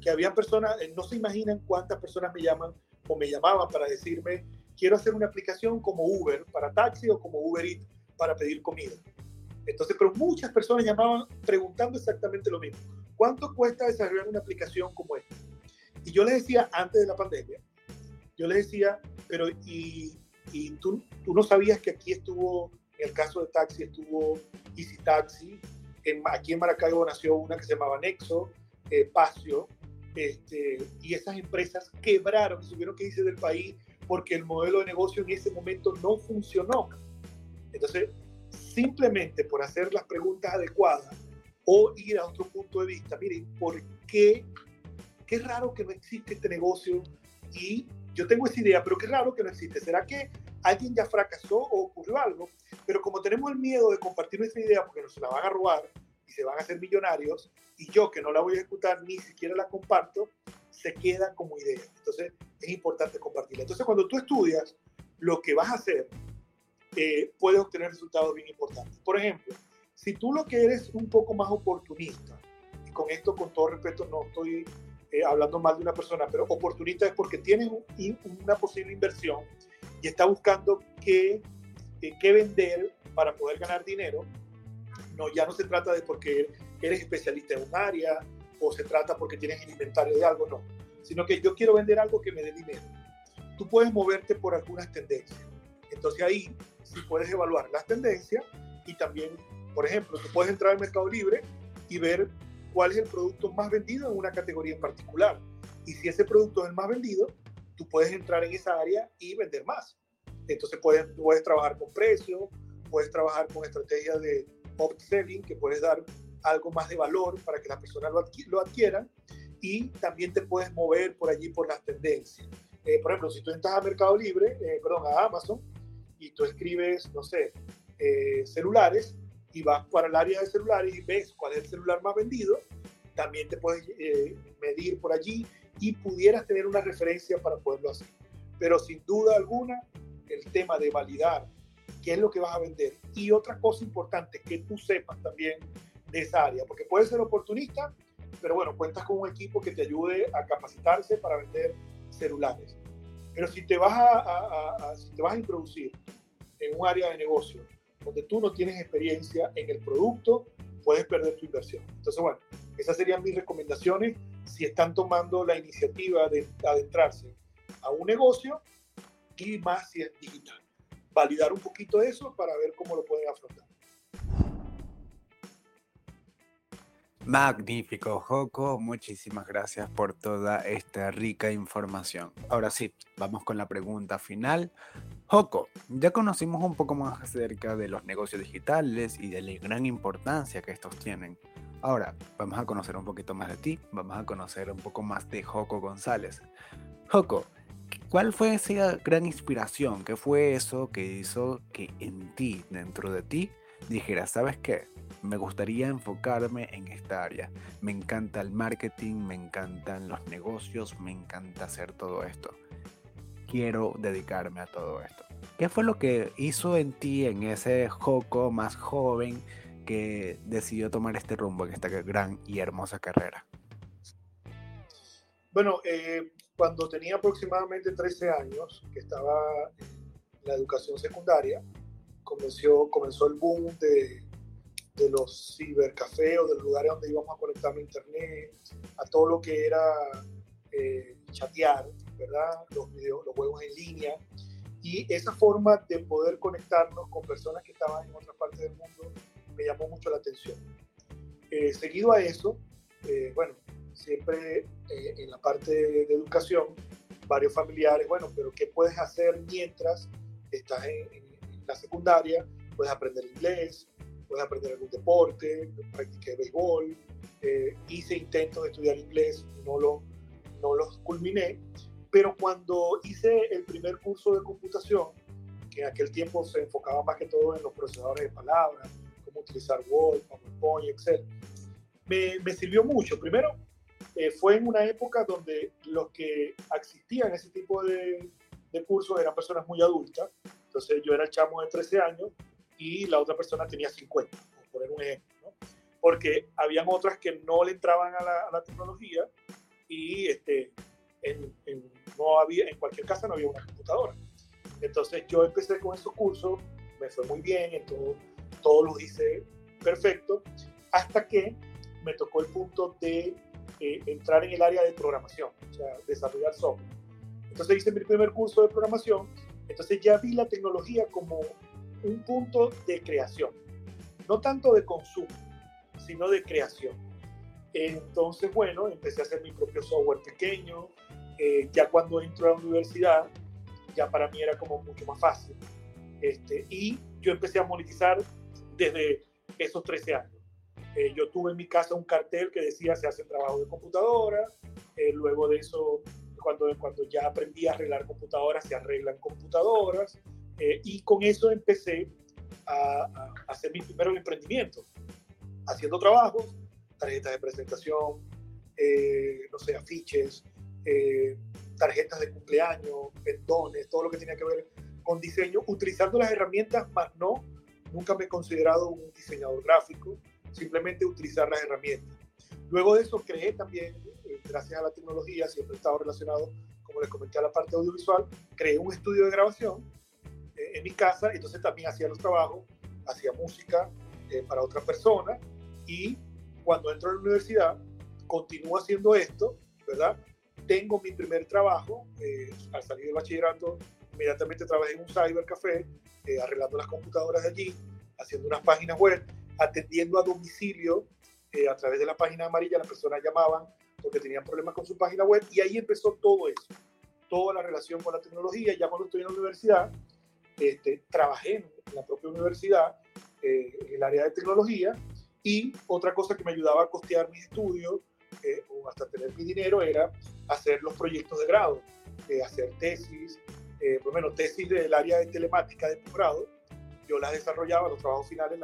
que había personas, eh, no se imaginan cuántas personas me llaman o me llamaban para decirme, quiero hacer una aplicación como Uber para taxi o como Uber Eats para pedir comida. Entonces, pero muchas personas llamaban preguntando exactamente lo mismo. ¿Cuánto cuesta desarrollar una aplicación como esta? Y yo les decía, antes de la pandemia, yo les decía, pero ¿y, y tú, tú no sabías que aquí estuvo en el caso de taxi estuvo Easy Taxi. En, aquí en Maracaibo nació una que se llamaba Nexo, eh, Pacio, este, y esas empresas quebraron, tuvieron que irse del país porque el modelo de negocio en ese momento no funcionó. Entonces, simplemente por hacer las preguntas adecuadas o ir a otro punto de vista, miren, ¿por qué? Qué raro que no existe este negocio y yo tengo esa idea, pero qué raro que no existe. ¿Será que alguien ya fracasó o ocurrió algo? Pero como tenemos el miedo de compartir nuestra idea porque nos la van a robar y se van a hacer millonarios, y yo que no la voy a ejecutar ni siquiera la comparto, se queda como idea. Entonces es importante compartirla. Entonces cuando tú estudias lo que vas a hacer, eh, puedes obtener resultados bien importantes. Por ejemplo, si tú lo que eres un poco más oportunista, y con esto con todo respeto no estoy eh, hablando mal de una persona, pero oportunista es porque tienes una posible inversión y está buscando qué, eh, qué vender para poder ganar dinero. No, ya no se trata de porque eres especialista en un área o se trata porque tienes el inventario de algo, no, sino que yo quiero vender algo que me dé dinero. Tú puedes moverte por algunas tendencias. Entonces ahí sí puedes evaluar las tendencias y también, por ejemplo, tú puedes entrar al Mercado Libre y ver cuál es el producto más vendido en una categoría en particular. Y si ese producto es el más vendido, tú puedes entrar en esa área y vender más. Entonces puedes, puedes trabajar con precio, puedes trabajar con estrategias de upselling, que puedes dar algo más de valor para que las personas lo, lo adquieran y también te puedes mover por allí por las tendencias. Eh, por ejemplo, si tú entras a Mercado Libre, eh, perdón, a Amazon, y tú escribes, no sé, eh, celulares, y vas para el área de celulares y ves cuál es el celular más vendido, también te puedes eh, medir por allí y pudieras tener una referencia para poderlo hacer. Pero sin duda alguna, el tema de validar qué es lo que vas a vender y otra cosa importante, que tú sepas también de esa área, porque puedes ser oportunista, pero bueno, cuentas con un equipo que te ayude a capacitarse para vender celulares. Pero si te vas a, si te vas a introducir en un área de negocio donde tú no tienes experiencia en el producto, puedes perder tu inversión. Entonces, bueno, esas serían mis recomendaciones si están tomando la iniciativa de adentrarse a un negocio y más si es digital. Validar un poquito eso para ver cómo lo pueden afrontar. Magnífico, Joco. Muchísimas gracias por toda esta rica información. Ahora sí, vamos con la pregunta final. Joco, ya conocimos un poco más acerca de los negocios digitales y de la gran importancia que estos tienen. Ahora, vamos a conocer un poquito más de ti, vamos a conocer un poco más de Joco González. Joco, ¿cuál fue esa gran inspiración? ¿Qué fue eso que hizo que en ti, dentro de ti, dijera, ¿sabes qué? me gustaría enfocarme en esta área. Me encanta el marketing, me encantan los negocios, me encanta hacer todo esto. Quiero dedicarme a todo esto. ¿Qué fue lo que hizo en ti, en ese Joco más joven, que decidió tomar este rumbo en esta gran y hermosa carrera? Bueno, eh, cuando tenía aproximadamente 13 años, que estaba en la educación secundaria, comenzó, comenzó el boom de de los cibercafés o de los lugares donde íbamos a conectarnos a internet, a todo lo que era eh, chatear, ¿verdad? Los, videos, los juegos en línea. Y esa forma de poder conectarnos con personas que estaban en otras partes del mundo me llamó mucho la atención. Eh, seguido a eso, eh, bueno, siempre en la parte de, educación, varios familiares, bueno, pero ¿qué puedes hacer mientras estás en, en la secundaria? Puedes aprender inglés, puedes aprender algún deporte, practiqué béisbol, eh, hice intentos de estudiar inglés, no, lo, no los culminé, pero cuando hice el primer curso de computación, que en aquel tiempo se enfocaba más que todo en los procesadores de palabras, cómo utilizar Word, PowerPoint, Excel, me, me sirvió mucho. Primero, eh, fue en una época donde los que asistían a ese tipo de, de cursos eran personas muy adultas, entonces yo era el chamo de 13 años y la otra persona tenía 50, por poner un ejemplo, ¿no? Porque habían otras que no le entraban a la, tecnología y este, en, no había, en cualquier casa no había una computadora. Entonces yo empecé con esos cursos, me fue muy bien, entonces, todo lo hice perfecto, hasta que me tocó el punto de eh, entrar en el área de programación, o sea, desarrollar software. Entonces hice mi primer curso de programación, entonces ya vi la tecnología como un punto de creación, no tanto de consumo, sino de creación. Entonces, bueno, empecé a hacer mi propio software pequeño. Eh, ya cuando entro a la universidad, ya para mí era como mucho más fácil. Este, y yo empecé a monetizar desde esos 13 años. Eh, yo tuve en mi casa un cartel que decía se hace trabajo de computadora. Eh, luego de eso cuando, cuando ya aprendí a arreglar computadoras, se arreglan computadoras. Eh, y con eso empecé a, a, hacer mi primer emprendimiento, haciendo trabajos, tarjetas de presentación, eh, no sé, afiches, eh, tarjetas de cumpleaños, pendones, todo lo que tenía que ver con diseño, utilizando las herramientas, más no, nunca me he considerado un diseñador gráfico, simplemente utilizar las herramientas. Luego de eso creé también, eh, gracias a la tecnología, siempre he estado relacionado, como les comenté, a la parte audiovisual, creé un estudio de grabación eh, en mi casa, entonces también hacía los trabajos, hacía música eh, para otra persona y cuando entro a la universidad, continúo haciendo esto, ¿verdad? Tengo mi primer trabajo, al salir del bachillerato, inmediatamente trabajé en un cybercafé, arreglando las computadoras de allí, haciendo unas páginas web, atendiendo a domicilio a través de la página amarilla las personas llamaban porque tenían problemas con su página web y ahí empezó todo eso, toda la relación con la tecnología. Ya cuando estoy en la universidad, este, trabajé en la propia universidad, eh, en el área de tecnología y otra cosa que me ayudaba a costear mis estudios eh, o hasta tener mi dinero era hacer los proyectos de grado, eh, hacer tesis, por lo menos tesis del área de telemática de posgrado. Yo las desarrollaba, los trabajos finales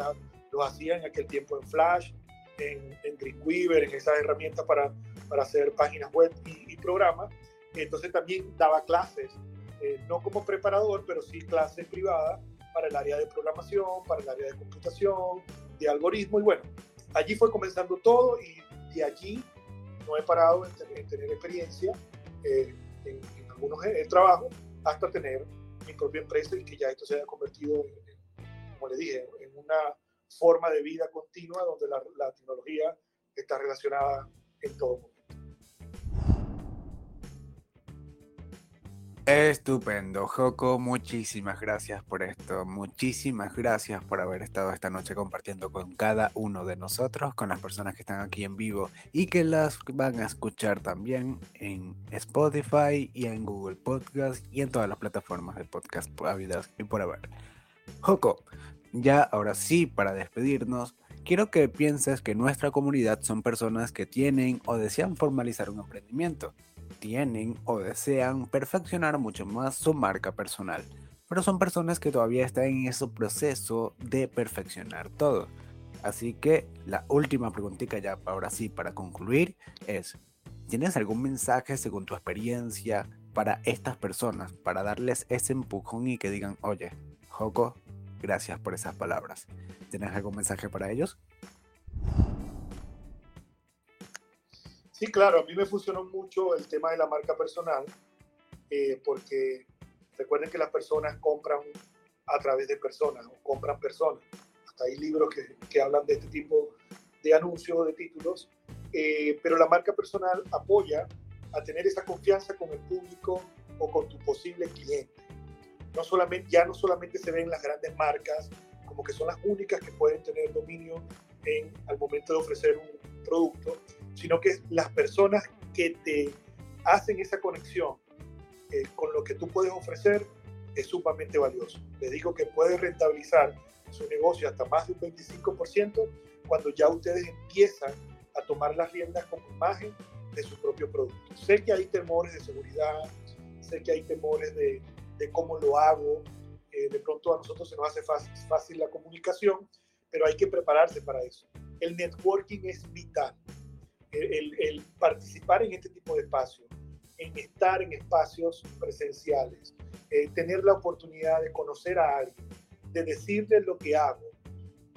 los hacía en aquel tiempo en Flash, en, en Dreamweaver, en esas herramientas para, para hacer páginas web y, programas. Entonces también daba clases, eh, no como preparador, pero sí clases privadas para el área de programación, para el área de computación, de algoritmo. Y bueno, allí fue comenzando todo y de allí no he parado en, tener experiencia eh, en, algunos eh, trabajos hasta tener mi propia empresa y que ya esto se haya convertido, como le dije, en una forma de vida continua donde la, tecnología está relacionada en todo momento. Estupendo, Joko, muchísimas gracias por esto, muchísimas gracias por haber estado esta noche compartiendo con cada uno de nosotros, con las personas que están aquí en vivo y que las van a escuchar también en Spotify y en Google Podcast y en todas las plataformas de podcast habidas y por haber. Joko, ya, ahora sí, para despedirnos, quiero que pienses que nuestra comunidad son personas que tienen o desean formalizar un emprendimiento, tienen o desean perfeccionar mucho más su marca personal, pero son personas que todavía están en ese proceso de perfeccionar todo. Así que la última preguntita ya ahora sí para concluir es, ¿tienes algún mensaje según tu experiencia para estas personas, para darles ese empujón y que digan, oye, Joko, Gracias por esas palabras. ¿Tienes algún mensaje para ellos? Sí, claro, a mí me funcionó mucho el tema de la marca personal, eh, porque recuerden que las personas compran a través de personas o compran personas. Hasta hay libros que, que hablan de este tipo de anuncios de títulos, eh, pero la marca personal apoya a tener esa confianza con el público o con tu posible cliente no solamente, ya no solamente se ven las grandes marcas como que son las únicas que pueden tener dominio en, al momento de ofrecer un producto, sino que las personas que te hacen esa conexión eh, con lo que tú puedes ofrecer es sumamente valioso. Les digo que puede rentabilizar su negocio hasta más de un 25% cuando ya ustedes empiezan a tomar las riendas como imagen de su propio producto. Sé que hay temores de seguridad, sé que hay temores de, de cómo lo hago. Eh, de pronto a nosotros se nos hace fácil, fácil la comunicación, pero hay que prepararse para eso. El networking es vital. El, participar en este tipo de espacios, en estar en espacios presenciales, eh, tener la oportunidad de conocer a alguien, de decirle lo que hago,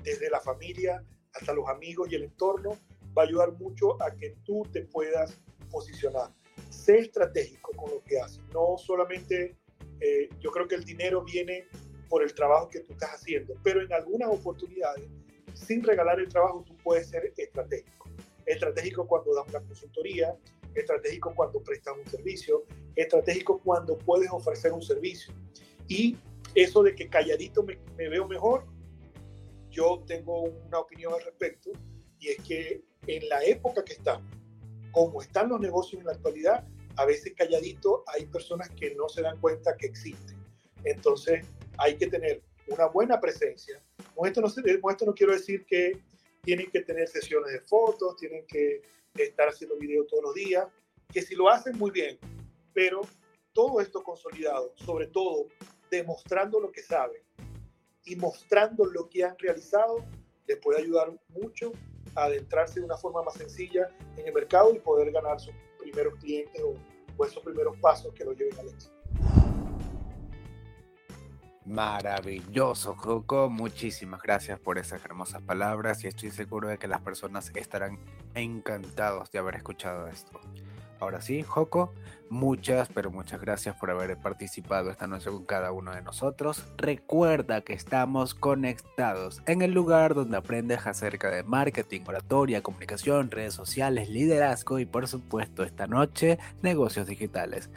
desde la familia hasta los amigos y el entorno, va a ayudar mucho a que tú te puedas posicionar. Sé estratégico con lo que haces, no solamente eh, yo creo que el dinero viene por el trabajo que tú estás haciendo, pero en algunas oportunidades, sin regalar el trabajo, tú puedes ser estratégico. Estratégico cuando das una consultoría, estratégico cuando prestas un servicio, estratégico cuando puedes ofrecer un servicio. Y eso de que calladito me, me veo mejor, yo tengo una opinión al respecto, y es que en la época que estamos, como están los negocios en la actualidad, a veces calladito hay personas que no se dan cuenta que existen. Entonces hay que tener una buena presencia. Con esto no, con esto no quiero decir que tienen que tener sesiones de fotos, tienen que estar haciendo videos todos los días, que si lo hacen muy bien, pero todo esto consolidado, sobre todo demostrando lo que saben y mostrando lo que han realizado, les puede ayudar mucho a adentrarse de una forma más sencilla en el mercado y poder ganar sus primeros clientes o, o esos primeros pasos que lo lleven al éxito. Maravilloso, Joco. Muchísimas gracias por esas hermosas palabras y estoy seguro de que las personas estarán encantados de haber escuchado esto. Ahora sí, Joco, muchas, pero muchas gracias por haber participado esta noche con cada uno de nosotros. Recuerda que estamos conectados en el lugar donde aprendes acerca de marketing, oratoria, comunicación, redes sociales, liderazgo y por supuesto esta noche negocios digitales.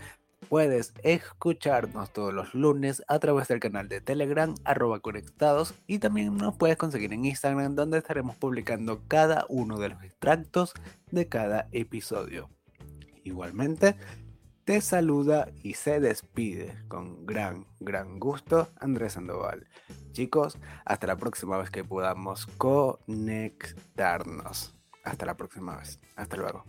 Puedes escucharnos todos los lunes a través del canal de Telegram, arroba conectados, y también nos puedes conseguir en Instagram, donde estaremos publicando cada uno de los extractos de cada episodio. Igualmente, te saluda y se despide con gran, gran gusto Andrés Sandoval. Chicos, hasta la próxima vez que podamos conectarnos. Hasta la próxima vez. Hasta luego.